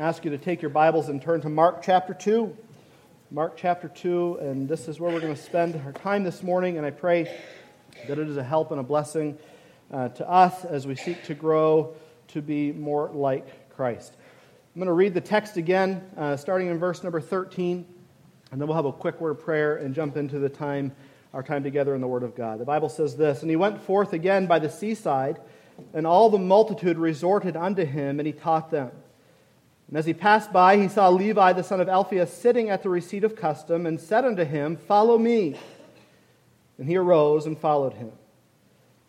ask you to take your Bibles and turn to Mark chapter 2. Mark chapter 2, and this is where we're going to spend our time this morning, and I pray that it is a help and a blessing uh, to us as we seek to grow to be more like Christ. I'm going to read the text again, uh, starting in verse number 13, and then we'll have a quick word of prayer and jump into the time, our time together in the Word of God. The Bible says this And he went forth again by the seaside, and all the multitude resorted unto him, and he taught them. And as he passed by, he saw Levi the son of Alphaeus sitting at the receipt of custom, and said unto him, Follow me. And he arose and followed him.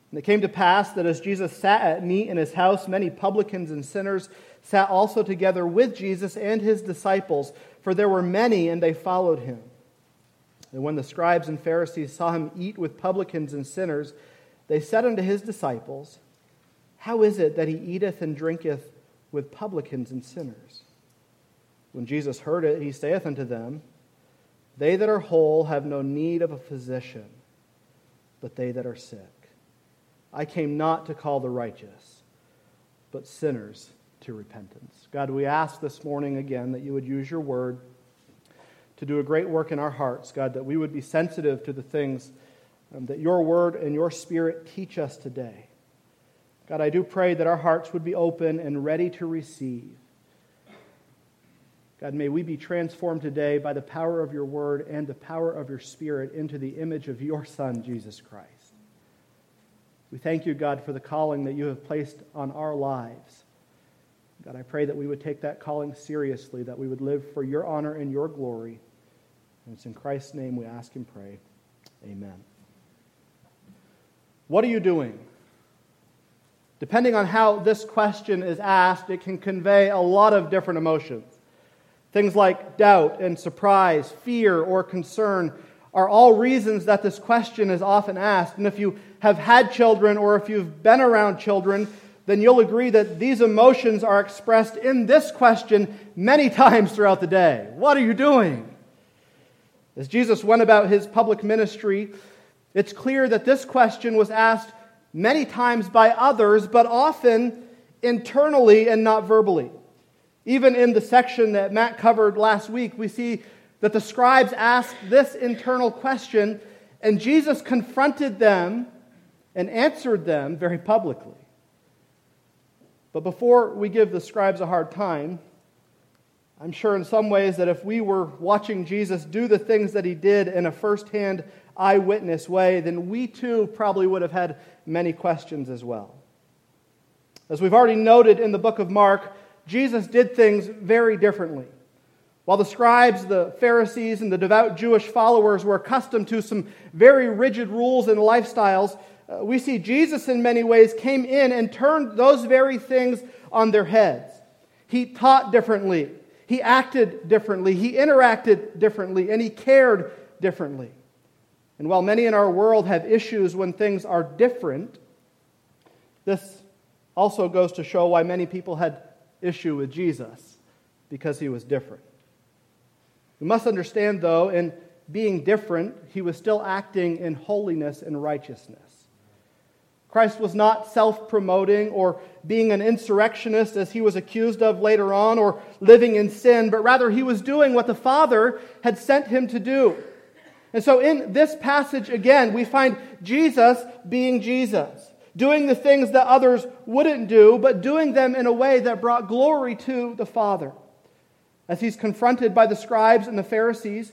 And it came to pass that as Jesus sat at meat in his house, many publicans and sinners sat also together with Jesus and his disciples, for there were many, and they followed him. And when the scribes and Pharisees saw him eat with publicans and sinners, they said unto his disciples, How is it that he eateth and drinketh with publicans and sinners. When Jesus heard it, he saith unto them, They that are whole have no need of a physician, but they that are sick. I came not to call the righteous, but sinners to repentance. God, we ask this morning again that you would use your word to do a great work in our hearts, God, that we would be sensitive to the things um, that your word and your spirit teach us today. God, I do pray that our hearts would be open and ready to receive. God, may we be transformed today by the power of your word and the power of your spirit into the image of your Son, Jesus Christ. We thank you, God, for the calling that you have placed on our lives. God, I pray that we would take that calling seriously, that we would live for your honor and your glory. And it's in Christ's name we ask and pray. Amen. What are you doing? Depending on how this question is asked, it can convey a lot of different emotions. Things like doubt and surprise, fear or concern are all reasons that this question is often asked. And if you have had children or if you've been around children, then you'll agree that these emotions are expressed in this question many times throughout the day. What are you doing? As Jesus went about his public ministry, it's clear that this question was asked many times by others, but often internally and not verbally. Even in the section that Matt covered last week, we see that the scribes asked this internal question, and Jesus confronted them and answered them very publicly. But before we give the scribes a hard time, I'm sure in some ways that if we were watching Jesus do the things that he did in a firsthand eyewitness way, then we too probably would have had many questions as well. As we've already noted in the book of Mark, Jesus did things very differently. While the scribes, the Pharisees, and the devout Jewish followers were accustomed to some very rigid rules and lifestyles, uh, we see Jesus in many ways came in and turned those very things on their heads. He taught differently, he acted differently, he interacted differently, and he cared differently. And while many in our world have issues when things are different, this also goes to show why many people had issue with Jesus because he was different. We must understand, though, in being different, he was still acting in holiness and righteousness. Christ was not self promoting or being an insurrectionist as he was accused of later on or living in sin, but rather he was doing what the Father had sent him to do. And so in this passage, again, we find Jesus being Jesus, doing the things that others wouldn't do, but doing them in a way that brought glory to the Father. As he's confronted by the scribes and the Pharisees,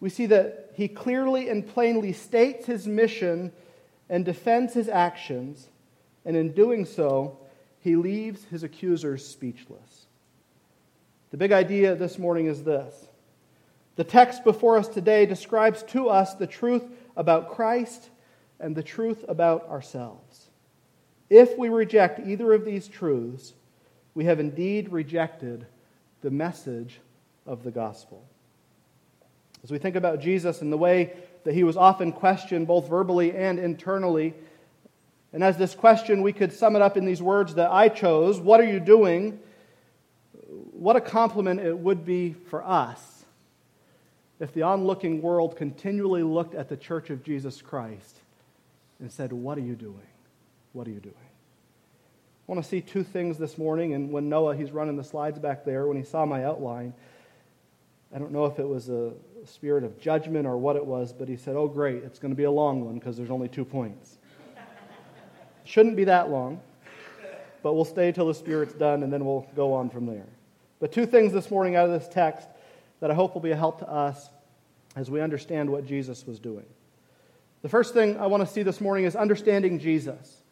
we see that he clearly and plainly states his mission and defends his actions, and in doing so, he leaves his accusers speechless. The big idea this morning is this the text before us today describes to us the truth about Christ and the truth about ourselves. If we reject either of these truths, we have indeed rejected the message of the gospel. As we think about Jesus and the way that he was often questioned both verbally and internally, and as this question, we could sum it up in these words that I chose What are you doing? What a compliment it would be for us if the onlooking world continually looked at the church of Jesus Christ and said, What are you doing? What are you doing? I want to see two things this morning. And when Noah, he's running the slides back there, when he saw my outline, I don't know if it was a spirit of judgment or what it was, but he said, Oh, great, it's going to be a long one because there's only two points. Shouldn't be that long, but we'll stay till the Spirit's done and then we'll go on from there. But two things this morning out of this text that I hope will be a help to us as we understand what Jesus was doing. The first thing I want to see this morning is understanding Jesus.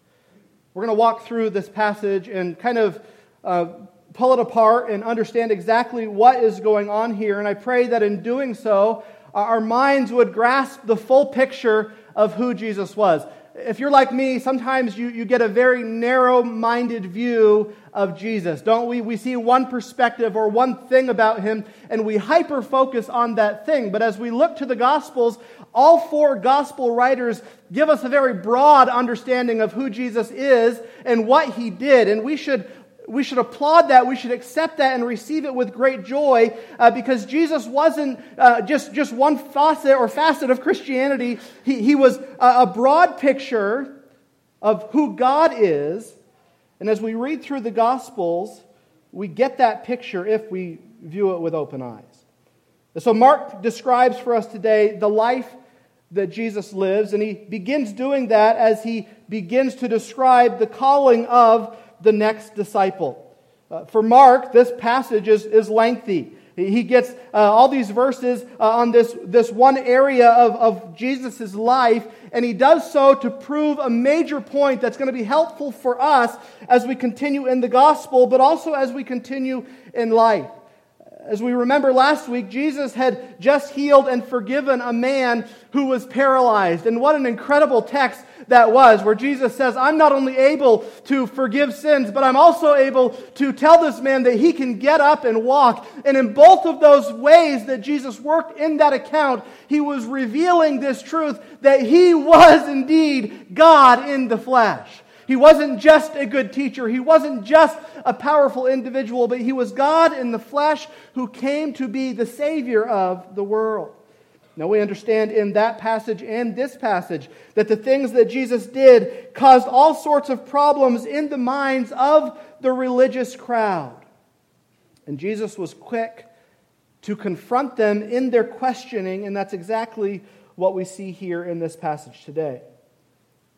We're going to walk through this passage and kind of uh, pull it apart and understand exactly what is going on here. And I pray that in doing so, our minds would grasp the full picture of who Jesus was. If you're like me, sometimes you, you get a very narrow minded view of Jesus, don't we? We see one perspective or one thing about him and we hyper focus on that thing. But as we look to the Gospels, all four Gospel writers give us a very broad understanding of who Jesus is and what he did. And we should we should applaud that. We should accept that and receive it with great joy uh, because Jesus wasn't uh, just, just one facet or facet of Christianity. He, he was a, a broad picture of who God is. And as we read through the Gospels, we get that picture if we view it with open eyes. So Mark describes for us today the life that Jesus lives, and he begins doing that as he begins to describe the calling of the next disciple. Uh, for Mark, this passage is, is lengthy. He gets uh, all these verses uh, on this, this one area of, of Jesus' life, and he does so to prove a major point that's going to be helpful for us as we continue in the gospel, but also as we continue in life. As we remember last week, Jesus had just healed and forgiven a man who was paralyzed. And what an incredible text that was, where Jesus says, I'm not only able to forgive sins, but I'm also able to tell this man that he can get up and walk. And in both of those ways that Jesus worked in that account, he was revealing this truth that he was indeed God in the flesh. He wasn't just a good teacher. He wasn't just a powerful individual, but he was God in the flesh who came to be the Savior of the world. Now we understand in that passage and this passage that the things that Jesus did caused all sorts of problems in the minds of the religious crowd. And Jesus was quick to confront them in their questioning, and that's exactly what we see here in this passage today.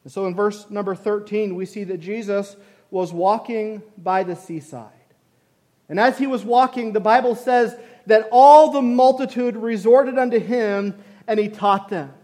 And so in verse number 13, we see that Jesus was walking by the seaside. And as he was walking, the Bible says that all the multitude resorted unto him and he taught them.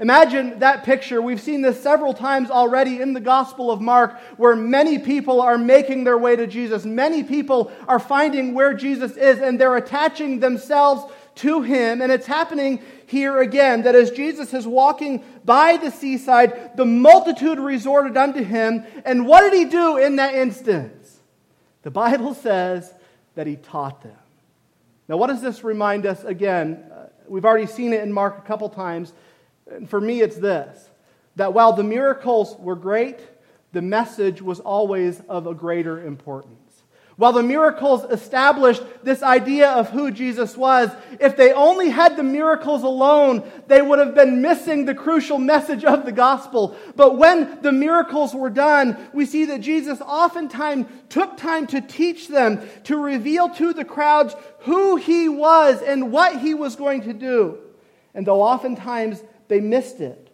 Imagine that picture. We've seen this several times already in the Gospel of Mark, where many people are making their way to Jesus. Many people are finding where Jesus is and they're attaching themselves to him. And it's happening here again that as Jesus is walking by the seaside, the multitude resorted unto him. And what did he do in that instance? The Bible says that he taught them. Now, what does this remind us again? Uh, we've already seen it in Mark a couple times. And for me, it's this that while the miracles were great, the message was always of a greater importance. While the miracles established this idea of who Jesus was, if they only had the miracles alone, they would have been missing the crucial message of the gospel. But when the miracles were done, we see that Jesus oftentimes took time to teach them, to reveal to the crowds who he was and what he was going to do. And though oftentimes they missed it,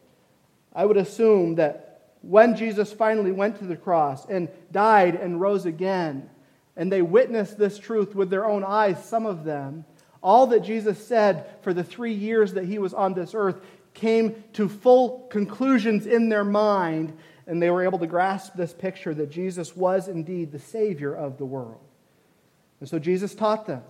I would assume that when Jesus finally went to the cross and died and rose again, and they witnessed this truth with their own eyes, some of them, all that Jesus said for the three years that he was on this earth came to full conclusions in their mind, and they were able to grasp this picture that Jesus was indeed the Savior of the world. And so Jesus taught them.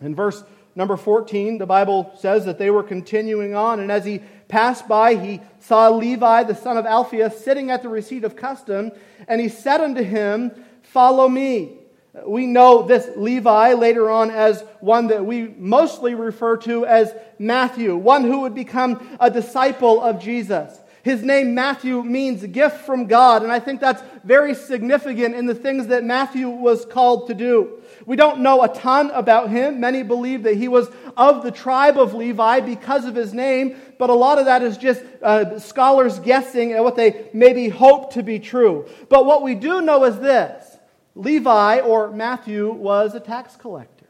In verse number 14, the Bible says that they were continuing on, and as he passed by, he saw Levi, the son of Alphaeus, sitting at the receipt of custom, and he said unto him, Follow me. We know this Levi later on as one that we mostly refer to as Matthew, one who would become a disciple of Jesus. His name, Matthew, means gift from God, and I think that's very significant in the things that Matthew was called to do. We don't know a ton about him. Many believe that he was of the tribe of Levi because of his name, but a lot of that is just uh, scholars guessing at what they maybe hope to be true. But what we do know is this Levi, or Matthew, was a tax collector.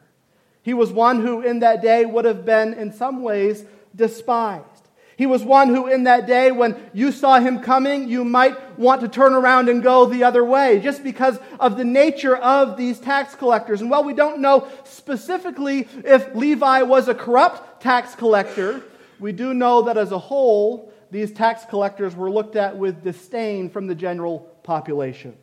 He was one who, in that day, would have been, in some ways, despised. He was one who, in that day, when you saw him coming, you might want to turn around and go the other way, just because of the nature of these tax collectors. And while we don't know specifically if Levi was a corrupt tax collector, we do know that as a whole, these tax collectors were looked at with disdain from the general population.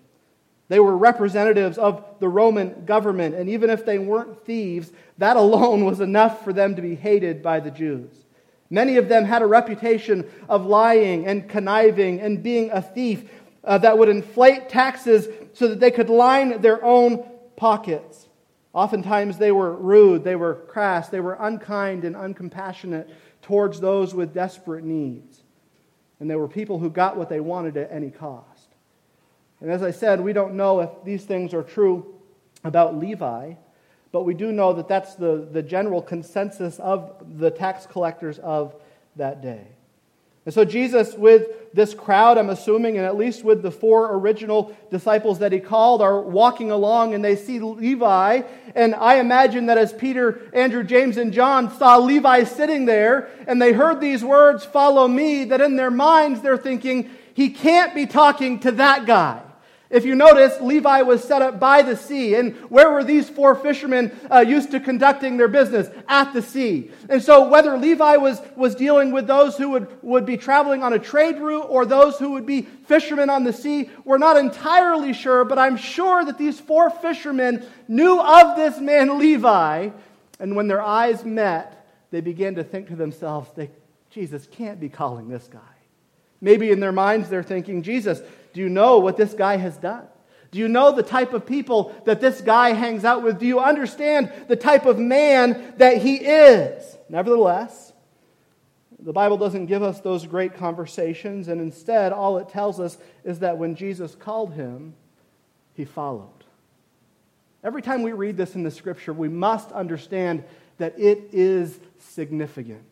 They were representatives of the Roman government, and even if they weren't thieves, that alone was enough for them to be hated by the Jews. Many of them had a reputation of lying and conniving and being a thief uh, that would inflate taxes so that they could line their own pockets. Oftentimes they were rude, they were crass, they were unkind and uncompassionate towards those with desperate needs. And they were people who got what they wanted at any cost. And as I said, we don't know if these things are true about Levi. But we do know that that's the, the general consensus of the tax collectors of that day. And so, Jesus, with this crowd, I'm assuming, and at least with the four original disciples that he called, are walking along and they see Levi. And I imagine that as Peter, Andrew, James, and John saw Levi sitting there and they heard these words, Follow me, that in their minds they're thinking, He can't be talking to that guy. If you notice, Levi was set up by the sea. And where were these four fishermen uh, used to conducting their business? At the sea. And so, whether Levi was, was dealing with those who would, would be traveling on a trade route or those who would be fishermen on the sea, we're not entirely sure, but I'm sure that these four fishermen knew of this man, Levi. And when their eyes met, they began to think to themselves, they, Jesus can't be calling this guy. Maybe in their minds they're thinking, Jesus, do you know what this guy has done? Do you know the type of people that this guy hangs out with? Do you understand the type of man that he is? Nevertheless, the Bible doesn't give us those great conversations, and instead, all it tells us is that when Jesus called him, he followed. Every time we read this in the scripture, we must understand that it is significant.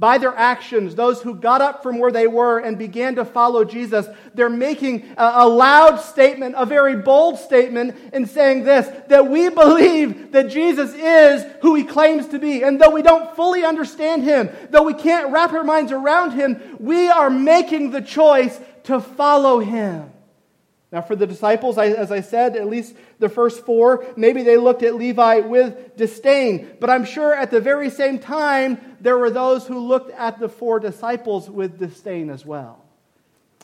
By their actions, those who got up from where they were and began to follow Jesus, they're making a, loud statement, a very bold statement, in saying this that we believe that Jesus is who he claims to be. And though we don't fully understand him, though we can't wrap our minds around him, we are making the choice to follow him. Now, for the disciples, as I said, at least the first four, maybe they looked at Levi with disdain. But I'm sure at the very same time, there were those who looked at the four disciples with disdain as well.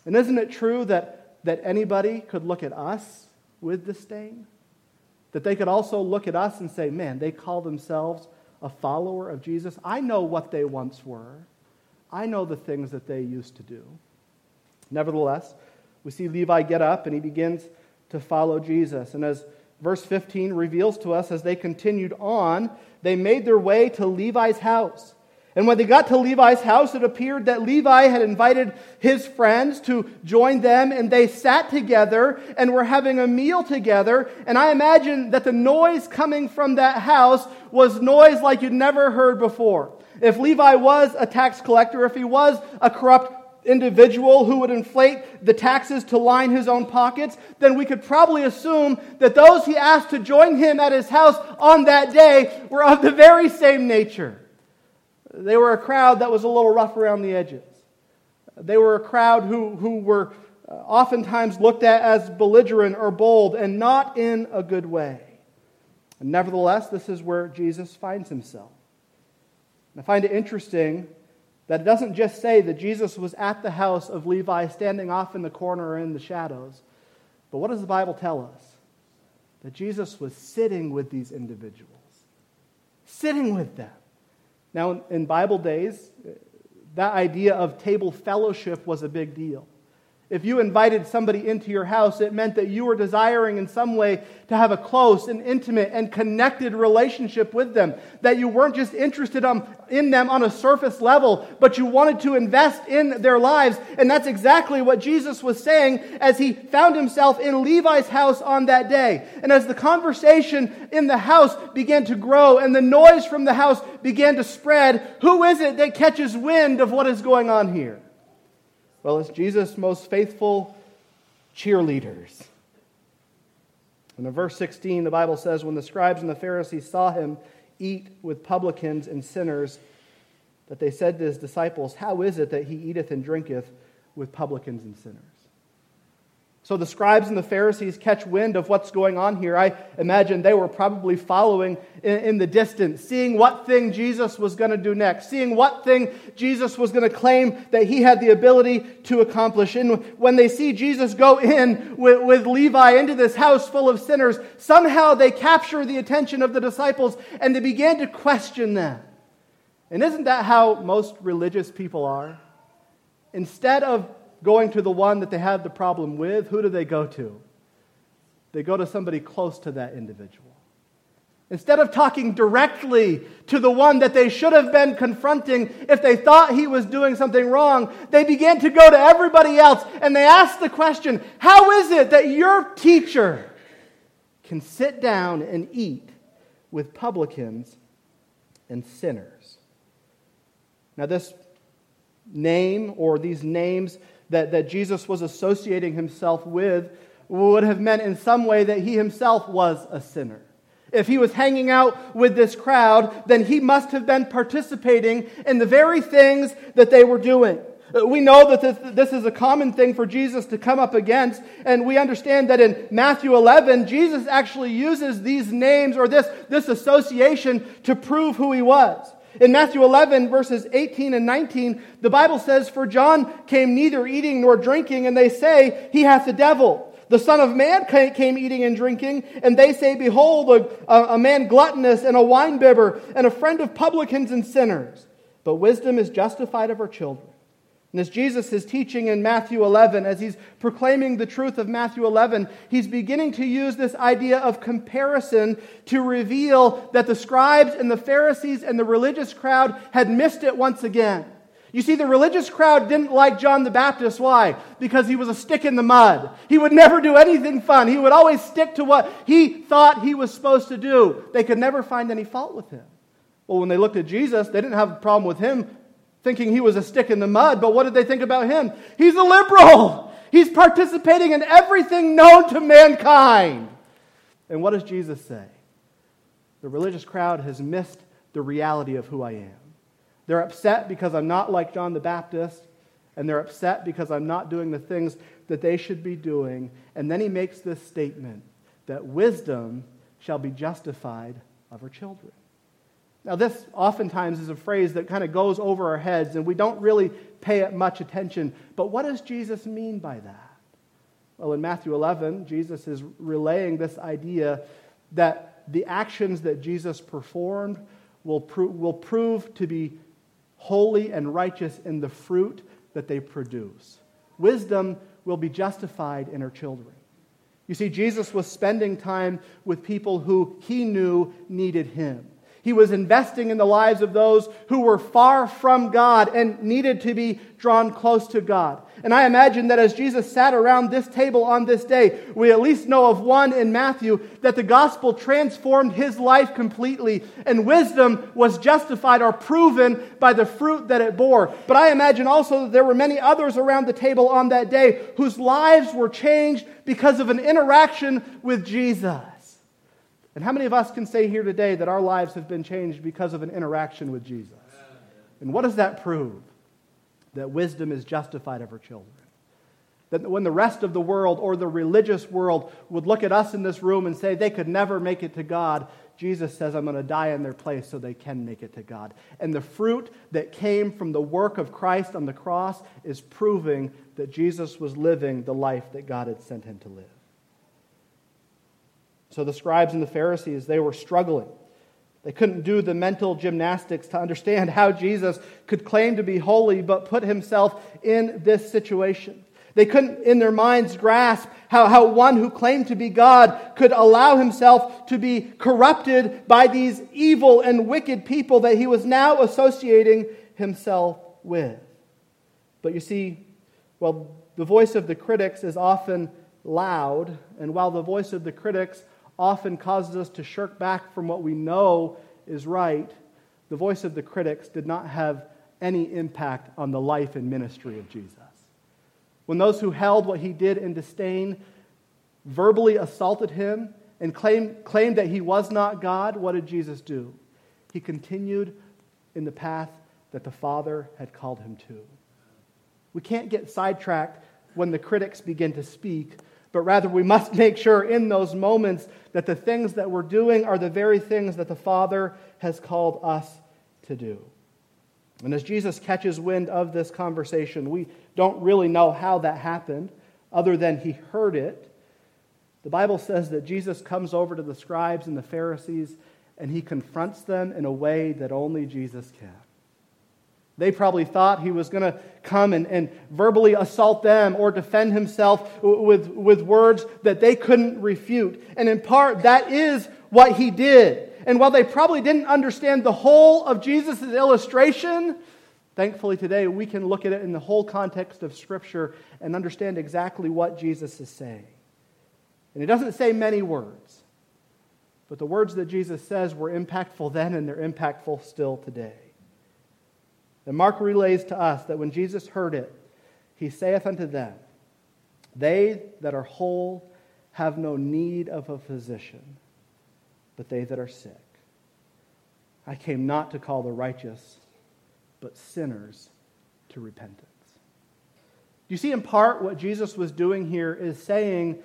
And isn't it true that, that anybody could look at us with disdain? That they could also look at us and say, man, they call themselves a follower of Jesus. I know what they once were, I know the things that they used to do. Nevertheless, we see Levi get up and he begins to follow Jesus. And as verse 15 reveals to us, as they continued on, they made their way to Levi's house. And when they got to Levi's house, it appeared that Levi had invited his friends to join them, and they sat together and were having a meal together. And I imagine that the noise coming from that house was noise like you'd never heard before. If Levi was a tax collector, if he was a corrupt individual who would inflate the taxes to line his own pockets, then we could probably assume that those he asked to join him at his house on that day were of the very same nature. They were a crowd that was a little rough around the edges. They were a crowd who, who were uh, oftentimes looked at as belligerent or bold and not in a good way. And nevertheless, this is where Jesus finds himself. And I find it interesting that it doesn't just say that Jesus was at the house of Levi, standing off in the corner or in the shadows. But what does the Bible tell us? That Jesus was sitting with these individuals, sitting with them. Now, in Bible days, that idea of table fellowship was a big deal. If you invited somebody into your house, it meant that you were desiring in some way to have a close and intimate and connected relationship with them. That you weren't just interested in them on a surface level, but you wanted to invest in their lives. And that's exactly what Jesus was saying as he found himself in Levi's house on that day. And as the conversation in the house began to grow and the noise from the house began to spread, who is it that catches wind of what is going on here? Well, it's Jesus' most faithful cheerleaders. And in verse 16, the Bible says, When the scribes and the Pharisees saw him eat with publicans and sinners, that they said to his disciples, How is it that he eateth and drinketh with publicans and sinners? So the scribes and the Pharisees catch wind of what's going on here. I imagine they were probably following in, in the distance, seeing what thing Jesus was going to do next, seeing what thing Jesus was going to claim that he had the ability to accomplish. And when they see Jesus go in with, with Levi into this house full of sinners, somehow they capture the attention of the disciples and they begin to question them. And isn't that how most religious people are? Instead of going to the one that they have the problem with, who do they go to? They go to somebody close to that individual. Instead of talking directly to the one that they should have been confronting if they thought he was doing something wrong, they began to go to everybody else and they asked the question How is it that your teacher can sit down and eat with publicans and sinners? Now, this name or these names that, that Jesus was associating himself with would have meant in some way that he himself was a sinner. If he was hanging out with this crowd, then he must have been participating in the very things that they were doing. We know that this, this, is a common thing for Jesus to come up against, and we understand that in Matthew 11, Jesus actually uses these names or this, this association to prove who he was. In Matthew 11, verses 18 and 19, the Bible says, For John came neither eating nor drinking, and they say, He hath the devil. The Son of Man came eating and drinking, and they say, Behold, a, a man gluttonous and a winebibber, and a friend of publicans and sinners. But wisdom is justified of her children. And as Jesus is teaching in Matthew 11, as he's proclaiming the truth of Matthew 11, he's beginning to use this idea of comparison to reveal that the scribes and the Pharisees and the religious crowd had missed it once again. You see, the religious crowd didn't like John the Baptist. Why? Because he was a stick in the mud. He would never do anything fun. He would always stick to what he thought he was supposed to do. They could never find any fault with him. Well, when they looked at Jesus, they didn't have a problem with him thinking he was a stick in the mud, but what did they think about him? He's a liberal. He's participating in everything known to mankind. And what does Jesus say? The religious crowd has missed the reality of who I am. They're upset because I'm not like John the Baptist, and they're upset because I'm not doing the things that they should be doing. And then he makes this statement that wisdom shall be justified of her children. Now, this oftentimes is a phrase that kind of goes over our heads and we don't really pay it much attention. But what does Jesus mean by that? Well, in Matthew 11, Jesus is relaying this idea that the actions that Jesus performed will, pro- will prove to be holy and righteous in the fruit that they produce. Wisdom will be justified in her children. You see, Jesus was spending time with people who he knew needed him. He was investing in the lives of those who were far from God and needed to be drawn close to God. And I imagine that as Jesus sat around this table on this day, we at least know of one in Matthew that the gospel transformed his life completely, and wisdom was justified or proven by the fruit that it bore. But I imagine also that there were many others around the table on that day whose lives were changed because of an interaction with Jesus. And how many of us can say here today that our lives have been changed because of an interaction with Jesus? And what does that prove? That wisdom is justified of her children. That when the rest of the world or the religious world would look at us in this room and say they could never make it to God, Jesus says, I'm going to die in their place so they can make it to God. And the fruit that came from the work of Christ on the cross is proving that Jesus was living the life that God had sent him to live. So the scribes and the Pharisees, they were struggling. They couldn't do the mental gymnastics to understand how Jesus could claim to be holy but put himself in this situation. They couldn't, in their minds, grasp how, how one who claimed to be God could allow himself to be corrupted by these evil and wicked people that he was now associating himself with. But you see, well, the voice of the critics is often loud, and while the voice of the critics often causes us to shirk back from what we know is right, the voice of the critics did not have any impact on the life and ministry of Jesus. When those who held what he did in disdain verbally assaulted him and claimed, claimed that he was not God, what did Jesus do? He continued in the path that the Father had called him to. We can't get sidetracked when the critics begin to speak, but rather we must make sure in those moments that the things that we're doing are the very things that the Father has called us to do. And as Jesus catches wind of this conversation, we don't really know how that happened, other than he heard it. The Bible says that Jesus comes over to the scribes and the Pharisees and he confronts them in a way that only Jesus can. They probably thought he was going to come and, and verbally assault them or defend himself with, with words that they couldn't refute. And in part, that is what he did. And while they probably didn't understand the whole of Jesus' illustration, thankfully today we can look at it in the whole context of Scripture and understand exactly what Jesus is saying. And he doesn't say many words, but the words that Jesus says were impactful then and they're impactful still today. And Mark relays to us that when Jesus heard it, he saith unto them, They that are whole have no need of a physician but they that are sick. I came not to call the righteous, but sinners to repentance. You see, in part, what Jesus was doing here is saying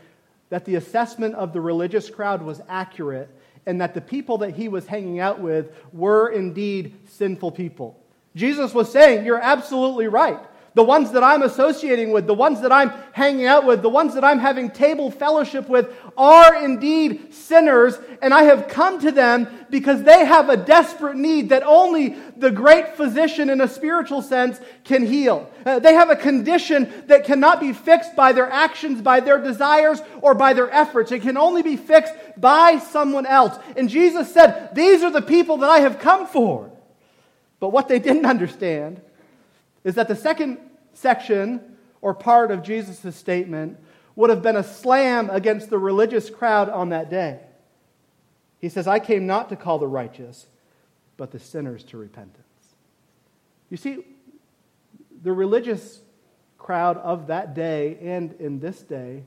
that the assessment of the religious crowd was accurate and that the people that he was hanging out with were indeed sinful people. Jesus was saying, You're absolutely right. The ones that I'm associating with, the ones that I'm hanging out with, the ones that I'm having table fellowship with are indeed sinners, and I have come to them because they have a desperate need that only the great physician in a spiritual sense can heal. Uh, they have a condition that cannot be fixed by their actions, by their desires, or by their efforts. It can only be fixed by someone else. And Jesus said, These are the people that I have come for. But what they didn't understand is that the second section or part of Jesus' statement would have been a slam against the religious crowd on that day. He says, I came not to call the righteous, but the sinners to repentance. You see, the religious crowd of that day and in this day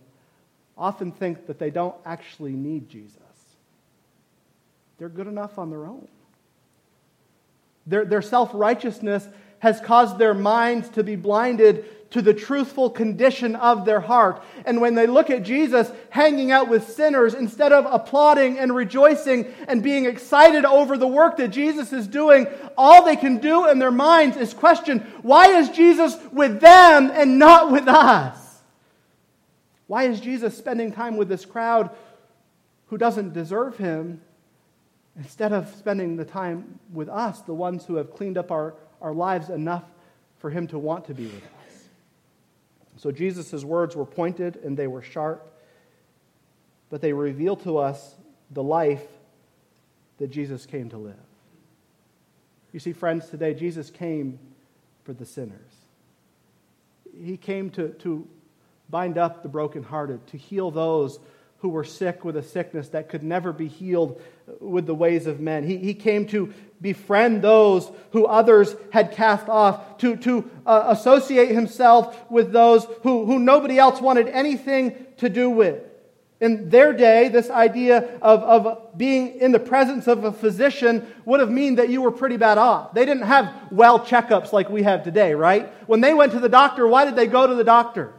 often think that they don't actually need Jesus. They're good enough on their own. Their, their self righteousness has caused their minds to be blinded to the truthful condition of their heart. And when they look at Jesus hanging out with sinners, instead of applauding and rejoicing and being excited over the work that Jesus is doing, all they can do in their minds is question why is Jesus with them and not with us? Why is Jesus spending time with this crowd who doesn't deserve him instead of spending the time with us, the ones who have cleaned up our our lives enough for him to want to be with us. So Jesus' words were pointed and they were sharp, but they reveal to us the life that Jesus came to live. You see, friends, today Jesus came for the sinners. He came to, to bind up the brokenhearted, to heal those who were sick with a sickness that could never be healed with the ways of men. He, he came to befriend those who others had cast off, to, to uh, associate himself with those who, who nobody else wanted anything to do with. In their day, this idea of, of being in the presence of a physician would have mean that you were pretty bad off. They didn't have well checkups like we have today, right? When they went to the doctor, why did they go to the doctor?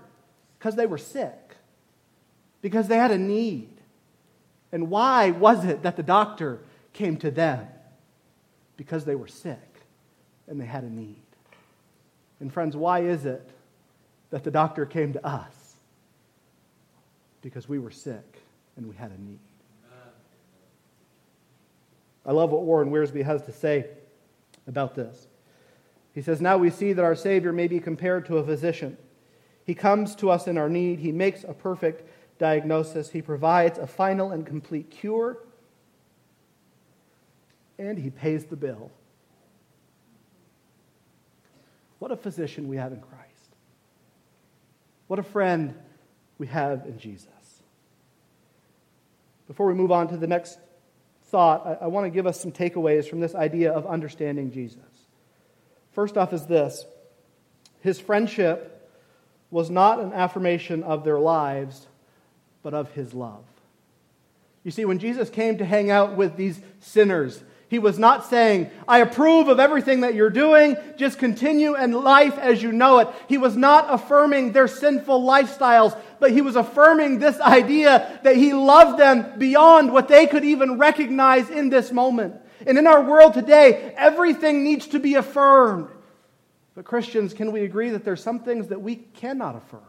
Because they were sick because they had a need. And why was it that the doctor came to them? Because they were sick and they had a need. And, friends, why is it that the doctor came to us? Because we were sick and we had a need. I love what Warren Wiersbe has to say about this. He says, Now we see that our Savior may be compared to a physician He comes to us in our need. He makes a perfect diagnosis. He provides a final and complete cure. And he pays the bill. What a physician we have in Christ. What a friend we have in Jesus. Before we move on to the next thought, I, I want to give us some takeaways from this idea of understanding Jesus. First off, is this His friendship was not an affirmation of their lives, but of His love. You see, when Jesus came to hang out with these sinners, he was not saying, I approve of everything that you're doing, just continue in life as you know it. He was not affirming their sinful lifestyles, but he was affirming this idea that he loved them beyond what they could even recognize in this moment. And in our world today, everything needs to be affirmed. But Christians, can we agree that there's some things that we cannot affirm?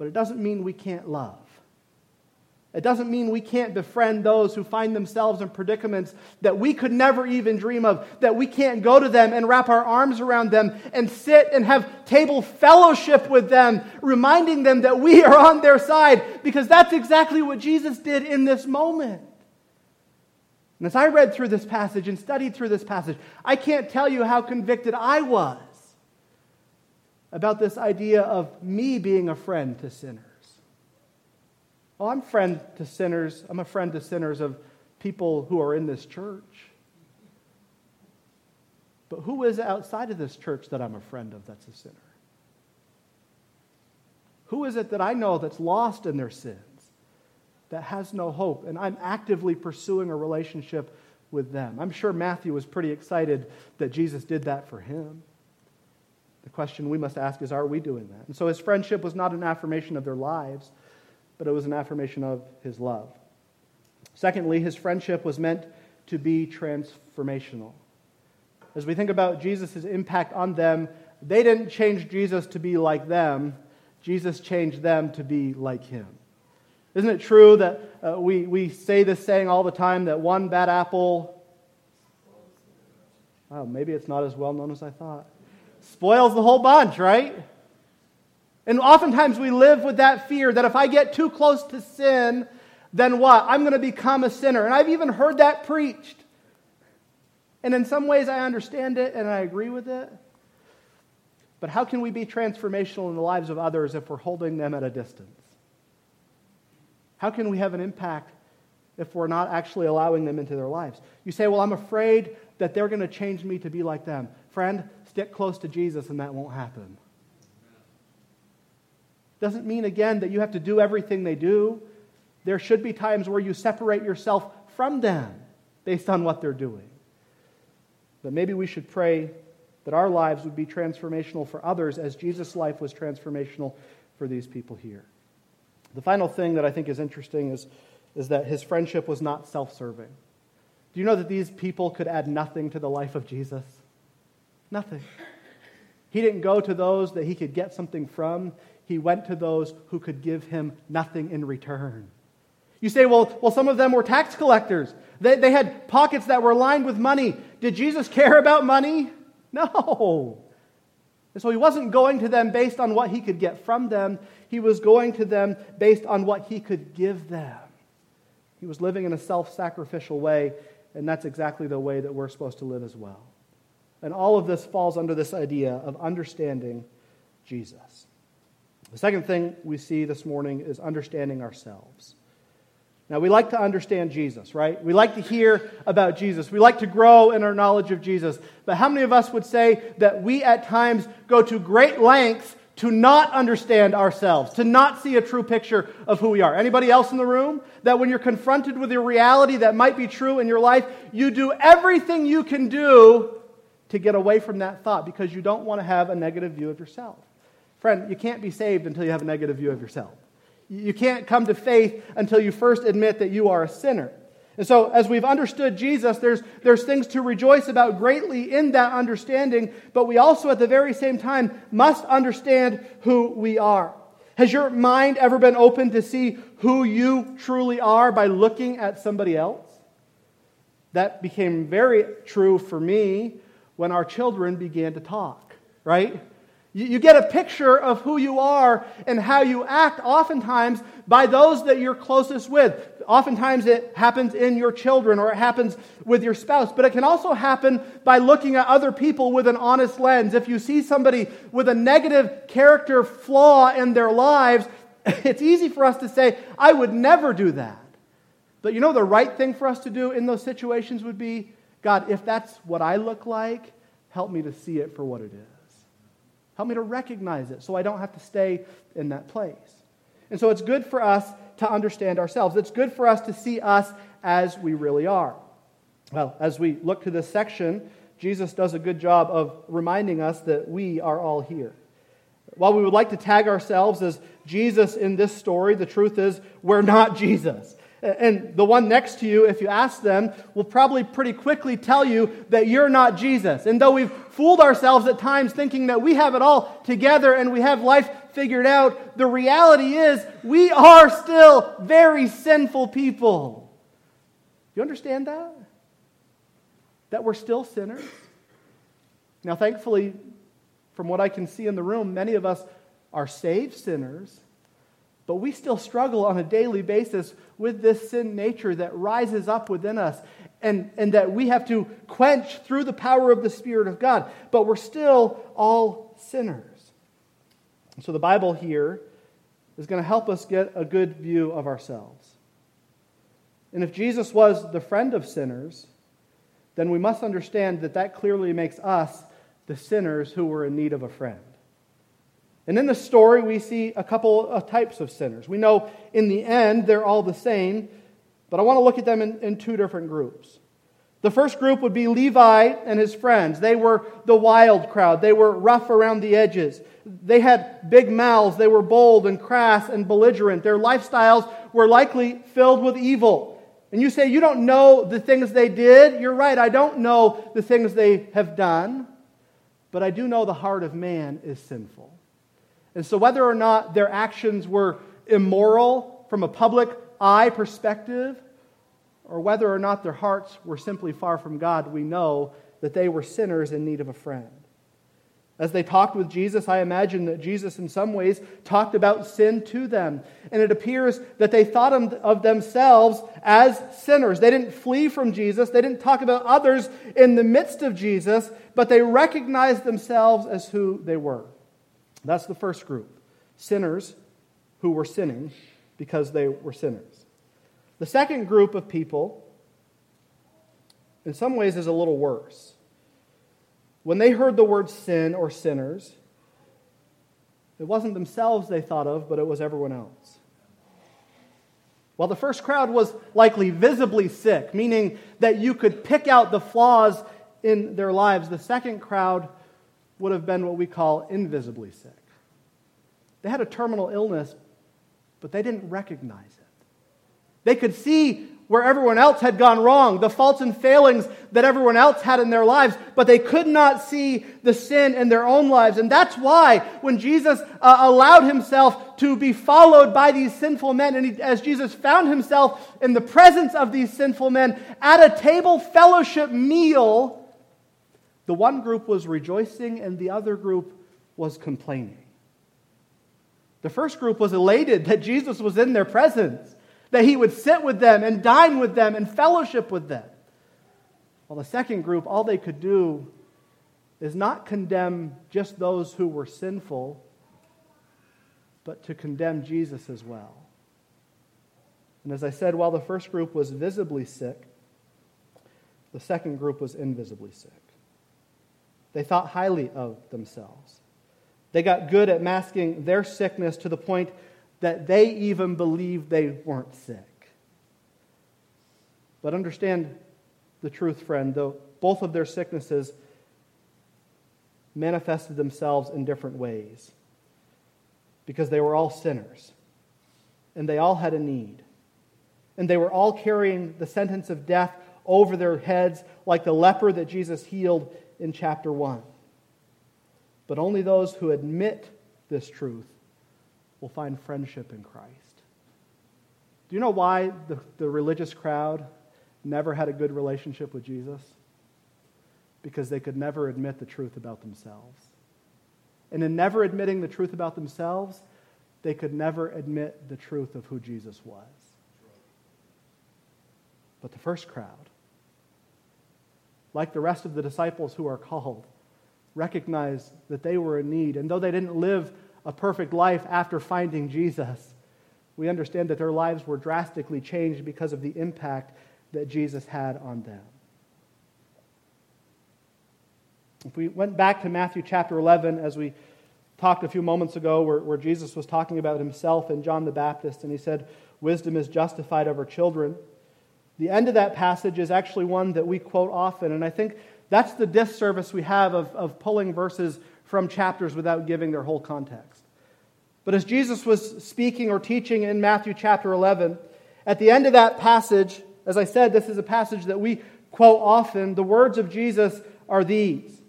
But it doesn't mean we can't love. It doesn't mean we can't befriend those who find themselves in predicaments that we could never even dream of, that we can't go to them and wrap our arms around them and sit and have table fellowship with them, reminding them that we are on their side, because that's exactly what Jesus did in this moment. And as I read through this passage and studied through this passage, I can't tell you how convicted I was about this idea of me being a friend to sinners. Oh, I'm friend to sinners. I'm a friend to sinners of people who are in this church. But who is outside of this church that I'm a friend of that's a sinner? Who is it that I know that's lost in their sins, that has no hope, and I'm actively pursuing a relationship with them? I'm sure Matthew was pretty excited that Jesus did that for him. The question we must ask is are we doing that? And so his friendship was not an affirmation of their lives, but it was an affirmation of his love. Secondly, his friendship was meant to be transformational. As we think about Jesus' impact on them, they didn't change Jesus to be like them, Jesus changed them to be like him. Isn't it true that uh, we, we say this saying all the time that one bad apple, oh, maybe it's not as well known as I thought, spoils the whole bunch, right? And oftentimes we live with that fear that if I get too close to sin, then what? I'm going to become a sinner. And I've even heard that preached. And in some ways I understand it and I agree with it. But how can we be transformational in the lives of others if we're holding them at a distance? How can we have an impact if we're not actually allowing them into their lives? You say, Well, I'm afraid that they're going to change me to be like them. Friend, stick close to Jesus and that won't happen. Doesn't mean, again, that you have to do everything they do. There should be times where you separate yourself from them based on what they're doing. But maybe we should pray that our lives would be transformational for others as Jesus' life was transformational for these people here. The final thing that I think is interesting is, is that his friendship was not self serving. Do you know that these people could add nothing to the life of Jesus? Nothing. He didn't go to those that he could get something from he went to those who could give him nothing in return. You say, well, well some of them were tax collectors. They, they had pockets that were lined with money. Did Jesus care about money? No. And so he wasn't going to them based on what he could get from them, he was going to them based on what he could give them. He was living in a self sacrificial way, and that's exactly the way that we're supposed to live as well. And all of this falls under this idea of understanding Jesus. The second thing we see this morning is understanding ourselves. Now, we like to understand Jesus, right? We like to hear about Jesus. We like to grow in our knowledge of Jesus. But how many of us would say that we at times go to great lengths to not understand ourselves, to not see a true picture of who we are? Anybody else in the room? That when you're confronted with a reality that might be true in your life, you do everything you can do to get away from that thought because you don't want to have a negative view of yourself. Friend, you can't be saved until you have a negative view of yourself. You can't come to faith until you first admit that you are a sinner. And so, as we've understood Jesus, there's, there's things to rejoice about greatly in that understanding, but we also, at the very same time, must understand who we are. Has your mind ever been open to see who you truly are by looking at somebody else? That became very true for me when our children began to talk, right? You, you get a picture of who you are and how you act, oftentimes, by those that you're closest with. Oftentimes, it happens in your children or it happens with your spouse, but it can also happen by looking at other people with an honest lens. If you see somebody with a negative character flaw in their lives, it's easy for us to say, I would never do that. But you know, the right thing for us to do in those situations would be God, if that's what I look like, help me to see it for what it is. Help me to recognize it so I don't have to stay in that place. And so it's good for us to understand ourselves. It's good for us to see us as we really are. Well, as we look to this section, Jesus does a good job of reminding us that we are all here. While we would like to tag ourselves as Jesus in this story, the truth is we're not Jesus. And the one next to you, if you ask them, will probably pretty quickly tell you that you're not Jesus. And though we've fooled ourselves at times thinking that we have it all together and we have life figured out, the reality is we are still very sinful people. You understand that? That we're still sinners? Now, thankfully, from what I can see in the room, many of us are saved sinners but we still struggle on a daily basis with this sin nature that rises up within us and, and that we have to quench through the power of the Spirit of God. But we're still all sinners. So the Bible here is going to help us get a good view of ourselves. And if Jesus was the friend of sinners, then we must understand that that clearly makes us the sinners who were in need of a friend. And in the story, we see a couple of types of sinners. We know in the end they're all the same, but I want to look at them in, in two different groups. The first group would be Levi and his friends. They were the wild crowd. They were rough around the edges. They had big mouths. They were bold and crass and belligerent. Their lifestyles were likely filled with evil. And you say, You don't know the things they did? You're right. I don't know the things they have done. But I do know the heart of man is sinful. And so, whether or not their actions were immoral from a public eye perspective, or whether or not their hearts were simply far from God, we know that they were sinners in need of a friend. As they talked with Jesus, I imagine that Jesus, in some ways, talked about sin to them. And it appears that they thought of themselves as sinners. They didn't flee from Jesus, they didn't talk about others in the midst of Jesus, but they recognized themselves as who they were. That's the first group sinners who were sinning because they were sinners. The second group of people, in some ways, is a little worse. When they heard the word sin or sinners, it wasn't themselves they thought of, but it was everyone else. While the first crowd was likely visibly sick, meaning that you could pick out the flaws in their lives, the second crowd would have been what we call invisibly sick. They had a terminal illness, but they didn't recognize it. They could see where everyone else had gone wrong, the faults and failings that everyone else had in their lives, but they could not see the sin in their own lives. And that's why when Jesus uh, allowed himself to be followed by these sinful men, and he, as Jesus found himself in the presence of these sinful men at a table fellowship meal, the one group was rejoicing and the other group was complaining. The first group was elated that Jesus was in their presence, that he would sit with them and dine with them and fellowship with them. While the second group, all they could do is not condemn just those who were sinful, but to condemn Jesus as well. And as I said, while the first group was visibly sick, the second group was invisibly sick. They thought highly of themselves. They got good at masking their sickness to the point that they even believed they weren't sick. But understand the truth, friend, though both of their sicknesses manifested themselves in different ways because they were all sinners and they all had a need. And they were all carrying the sentence of death over their heads like the leper that Jesus healed in chapter 1. But only those who admit this truth will find friendship in Christ. Do you know why the, the religious crowd never had a good relationship with Jesus? Because they could never admit the truth about themselves. And in never admitting the truth about themselves, they could never admit the truth of who Jesus was. But the first crowd, like the rest of the disciples who are called, recognized that they were in need. And though they didn't live a perfect life after finding Jesus, we understand that their lives were drastically changed because of the impact that Jesus had on them. If we went back to Matthew chapter 11, as we talked a few moments ago, where, where Jesus was talking about himself and John the Baptist, and he said, Wisdom is justified over children. The end of that passage is actually one that we quote often, and I think that's the disservice we have of, of pulling verses from chapters without giving their whole context. But as Jesus was speaking or teaching in Matthew chapter 11, at the end of that passage, as I said, this is a passage that we quote often, the words of Jesus are these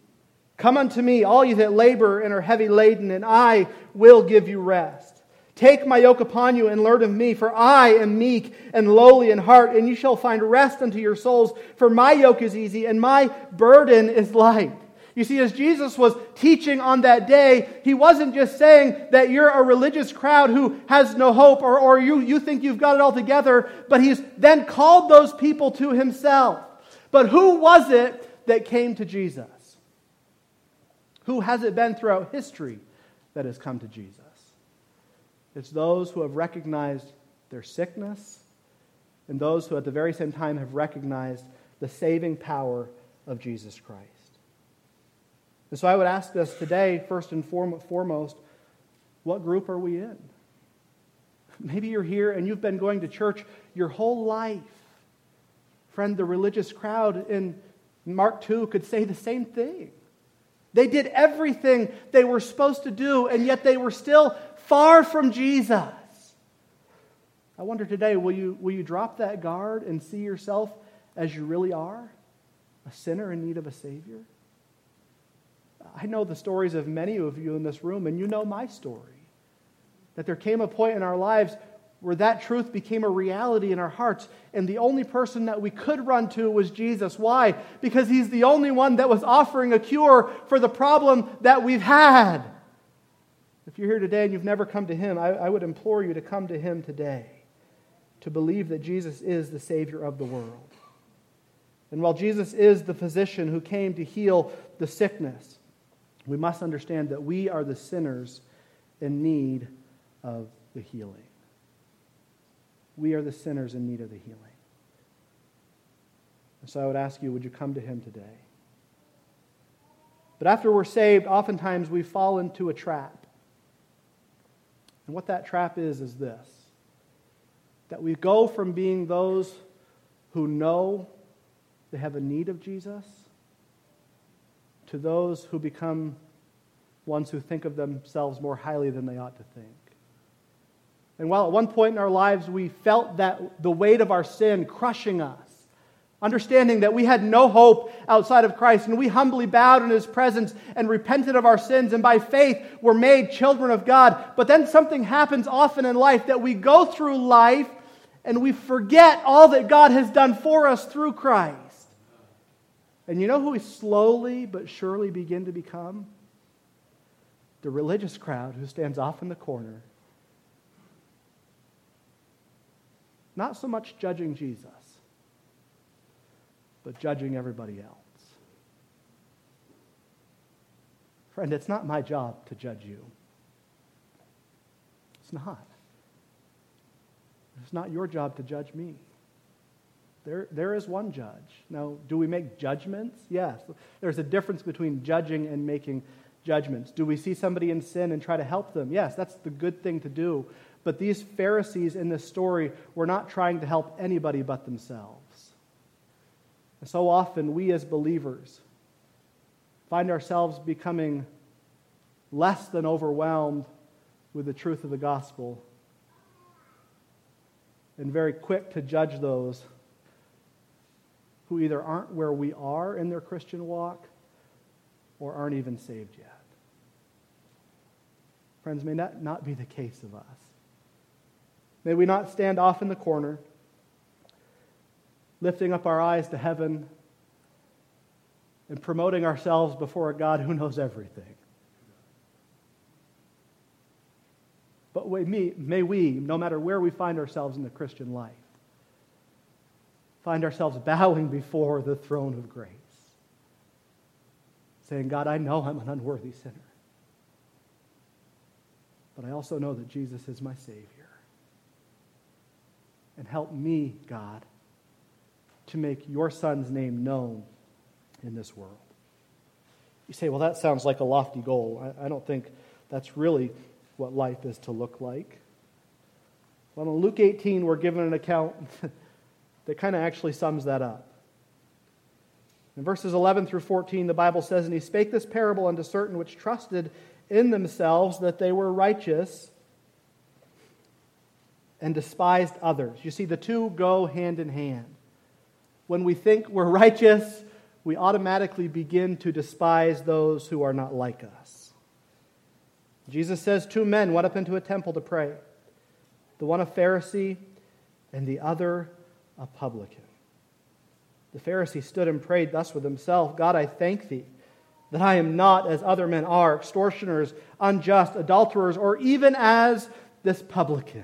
Come unto me, all you that labor and are heavy laden, and I will give you rest. Take my yoke upon you and learn of me, for I am meek and lowly in heart, and you shall find rest unto your souls. For my yoke is easy and my burden is light. You see, as Jesus was teaching on that day, he wasn't just saying that you're a religious crowd who has no hope or, or you, you think you've got it all together, but he's then called those people to himself. But who was it that came to Jesus? Who has it been throughout history that has come to Jesus? It's those who have recognized their sickness and those who at the very same time have recognized the saving power of Jesus Christ. And so I would ask us today, first and foremost, what group are we in? Maybe you're here and you've been going to church your whole life. Friend, the religious crowd in Mark 2 could say the same thing. They did everything they were supposed to do, and yet they were still far from Jesus. I wonder today, will you, will you drop that guard and see yourself as you really are? A sinner in need of a Savior? I know the stories of many of you in this room, and you know my story. That there came a point in our lives where that truth became a reality in our hearts. And the only person that we could run to was Jesus. Why? Because he's the only one that was offering a cure for the problem that we've had. If you're here today and you've never come to him, I, I would implore you to come to him today, to believe that Jesus is the Savior of the world. And while Jesus is the physician who came to heal the sickness, we must understand that we are the sinners in need of the healing. We are the sinners in need of the healing. And so I would ask you, would you come to him today? But after we're saved, oftentimes we fall into a trap. And what that trap is, is this that we go from being those who know they have a need of Jesus to those who become ones who think of themselves more highly than they ought to think. And while at one point in our lives we felt that the weight of our sin crushing us, understanding that we had no hope outside of Christ, and we humbly bowed in His presence and repented of our sins, and by faith were made children of God. But then something happens often in life that we go through life and we forget all that God has done for us through Christ. And you know who we slowly but surely begin to become? The religious crowd who stands off in the corner Not so much judging Jesus, but judging everybody else. Friend, it's not my job to judge you. It's not. It's not your job to judge me. There, there is one judge. Now, do we make judgments? Yes. There's a difference between judging and making judgments. Do we see somebody in sin and try to help them? Yes, that's the good thing to do. But these Pharisees in this story were not trying to help anybody but themselves. And so often, we as believers find ourselves becoming less than overwhelmed with the truth of the gospel and very quick to judge those who either aren't where we are in their Christian walk or aren't even saved yet. Friends, may that not be the case of us. May we not stand off in the corner, lifting up our eyes to heaven and promoting ourselves before a God who knows everything. But may we, no matter where we find ourselves in the Christian life, find ourselves bowing before the throne of grace, saying, God, I know I'm an unworthy sinner, but I also know that Jesus is my Savior. And help me, God, to make your Son's name known in this world. You say, well, that sounds like a lofty goal. I, I don't think that's really what life is to look like. Well, in Luke 18, we're given an account that kind of actually sums that up. In verses 11 through 14, the Bible says, And he spake this parable unto certain which trusted in themselves that they were righteous and despised others. You see, the two go hand in hand. When we think we're righteous, we automatically begin to despise those who are not like us. Jesus says two men went up into a temple to pray, the one a Pharisee and the other a publican. The Pharisee stood and prayed thus with himself God, I thank thee that I am not as other men are, extortioners, unjust, adulterers, or even as this publican.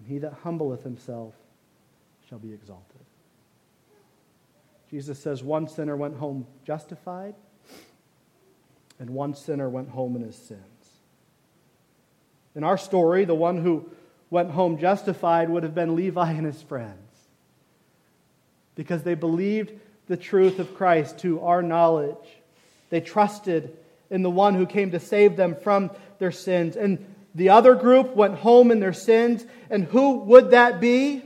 and he that humbleth himself shall be exalted. Jesus says one sinner went home justified, and one sinner went home in his sins. In our story, the one who went home justified would have been Levi and his friends because they believed the truth of Christ to our knowledge. They trusted in the one who came to save them from their sins. And the other group went home in their sins. And who would that be?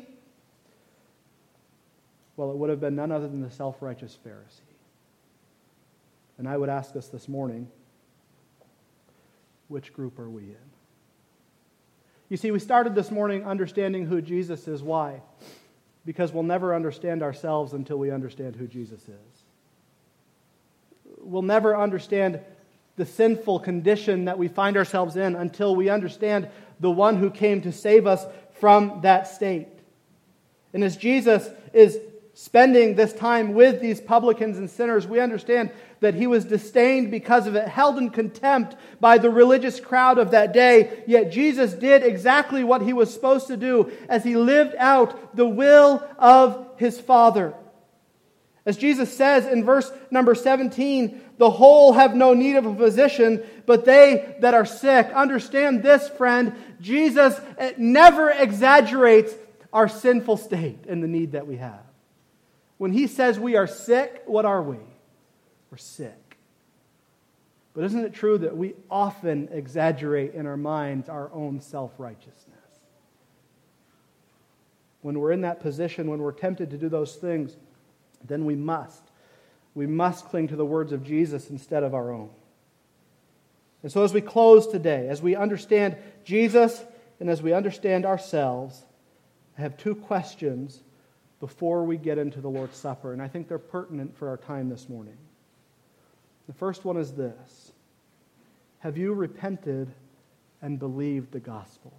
Well, it would have been none other than the self righteous Pharisee. And I would ask us this morning which group are we in? You see, we started this morning understanding who Jesus is. Why? Because we'll never understand ourselves until we understand who Jesus is. We'll never understand the sinful condition that we find ourselves in until we understand the one who came to save us from that state. And as Jesus is spending this time with these publicans and sinners, we understand that he was disdained because of it, held in contempt by the religious crowd of that day. Yet Jesus did exactly what he was supposed to do as he lived out the will of his Father. As Jesus says in verse number 17, the whole have no need of a physician, but they that are sick. Understand this, friend. Jesus eh, never exaggerates our sinful state and the need that we have. When he says we are sick, what are we? We're sick. But isn't it true that we often exaggerate in our minds our own self righteousness? When we're in that position, when we're tempted to do those things, then we must. We must cling to the words of Jesus instead of our own. And so, as we close today, as we understand Jesus and as we understand ourselves, I have two questions before we get into the Lord's Supper, and I think they're pertinent for our time this morning. The first one is this Have you repented and believed the gospel?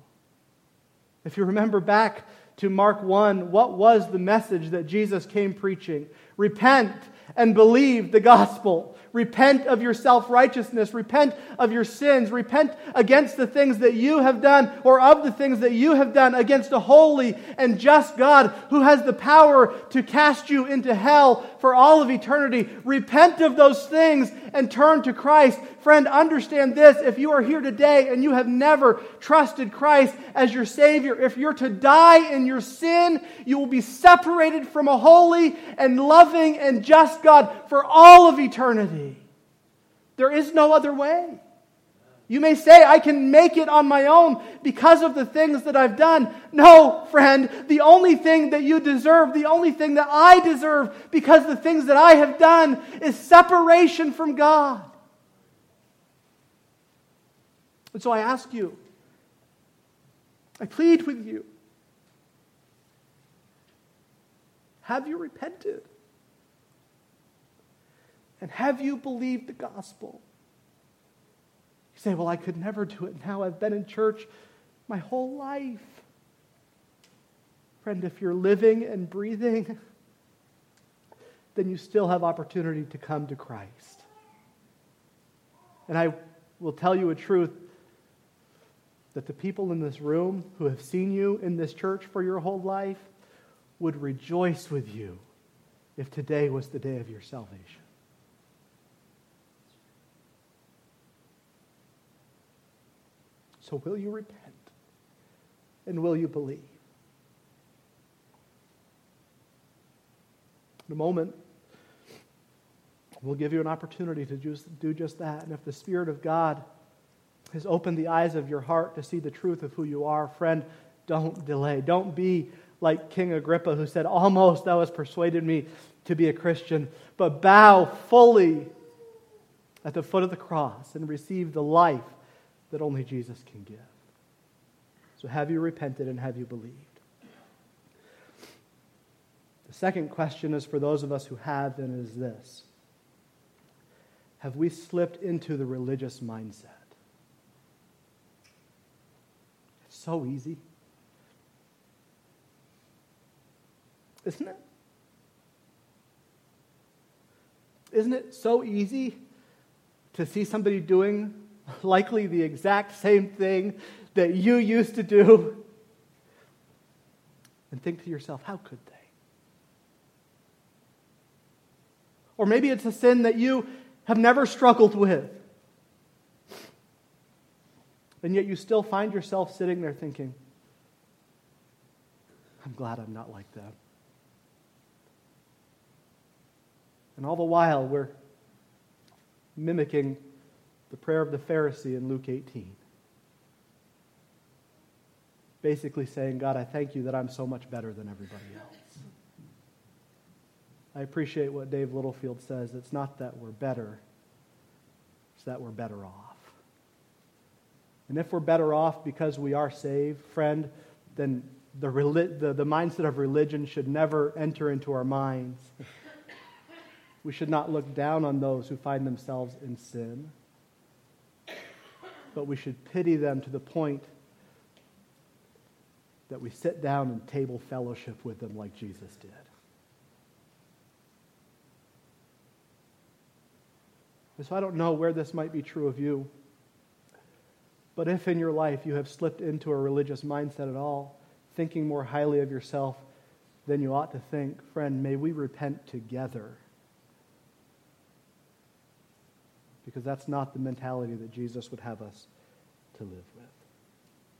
If you remember back to Mark 1, what was the message that Jesus came preaching? Repent and believe the gospel. Repent of your self righteousness. Repent of your sins. Repent against the things that you have done or of the things that you have done against a holy and just God who has the power to cast you into hell for all of eternity. Repent of those things and turn to Christ. Friend, understand this. If you are here today and you have never trusted Christ as your Savior, if you're to die in your sin, you will be separated from a holy and loving and just God for all of eternity. There is no other way. You may say, I can make it on my own because of the things that I've done. No, friend, the only thing that you deserve, the only thing that I deserve because the things that I have done is separation from God. And so I ask you, I plead with you. Have you repented? And have you believed the gospel? You say, Well, I could never do it now. I've been in church my whole life. Friend, if you're living and breathing, then you still have opportunity to come to Christ. And I will tell you a truth that the people in this room who have seen you in this church for your whole life would rejoice with you if today was the day of your salvation. So, will you repent? And will you believe? In a moment, we'll give you an opportunity to just do just that. And if the Spirit of God has opened the eyes of your heart to see the truth of who you are, friend, don't delay. Don't be like King Agrippa, who said, Almost thou hast persuaded me to be a Christian, but bow fully at the foot of the cross and receive the life that only Jesus can give. So, have you repented and have you believed? The second question is for those of us who have, and is this Have we slipped into the religious mindset? It's so easy. Isn't it? Isn't it so easy to see somebody doing likely the exact same thing that you used to do and think to yourself, how could they? Or maybe it's a sin that you have never struggled with. And yet you still find yourself sitting there thinking, I'm glad I'm not like them. And all the while, we're mimicking the prayer of the Pharisee in Luke 18. Basically saying, God, I thank you that I'm so much better than everybody else. I appreciate what Dave Littlefield says. It's not that we're better, it's that we're better off. And if we're better off because we are saved, friend, then the, the, the mindset of religion should never enter into our minds. We should not look down on those who find themselves in sin, but we should pity them to the point that we sit down and table fellowship with them like Jesus did. So I don't know where this might be true of you, but if in your life you have slipped into a religious mindset at all, thinking more highly of yourself than you ought to think, friend, may we repent together because that's not the mentality that Jesus would have us to live with.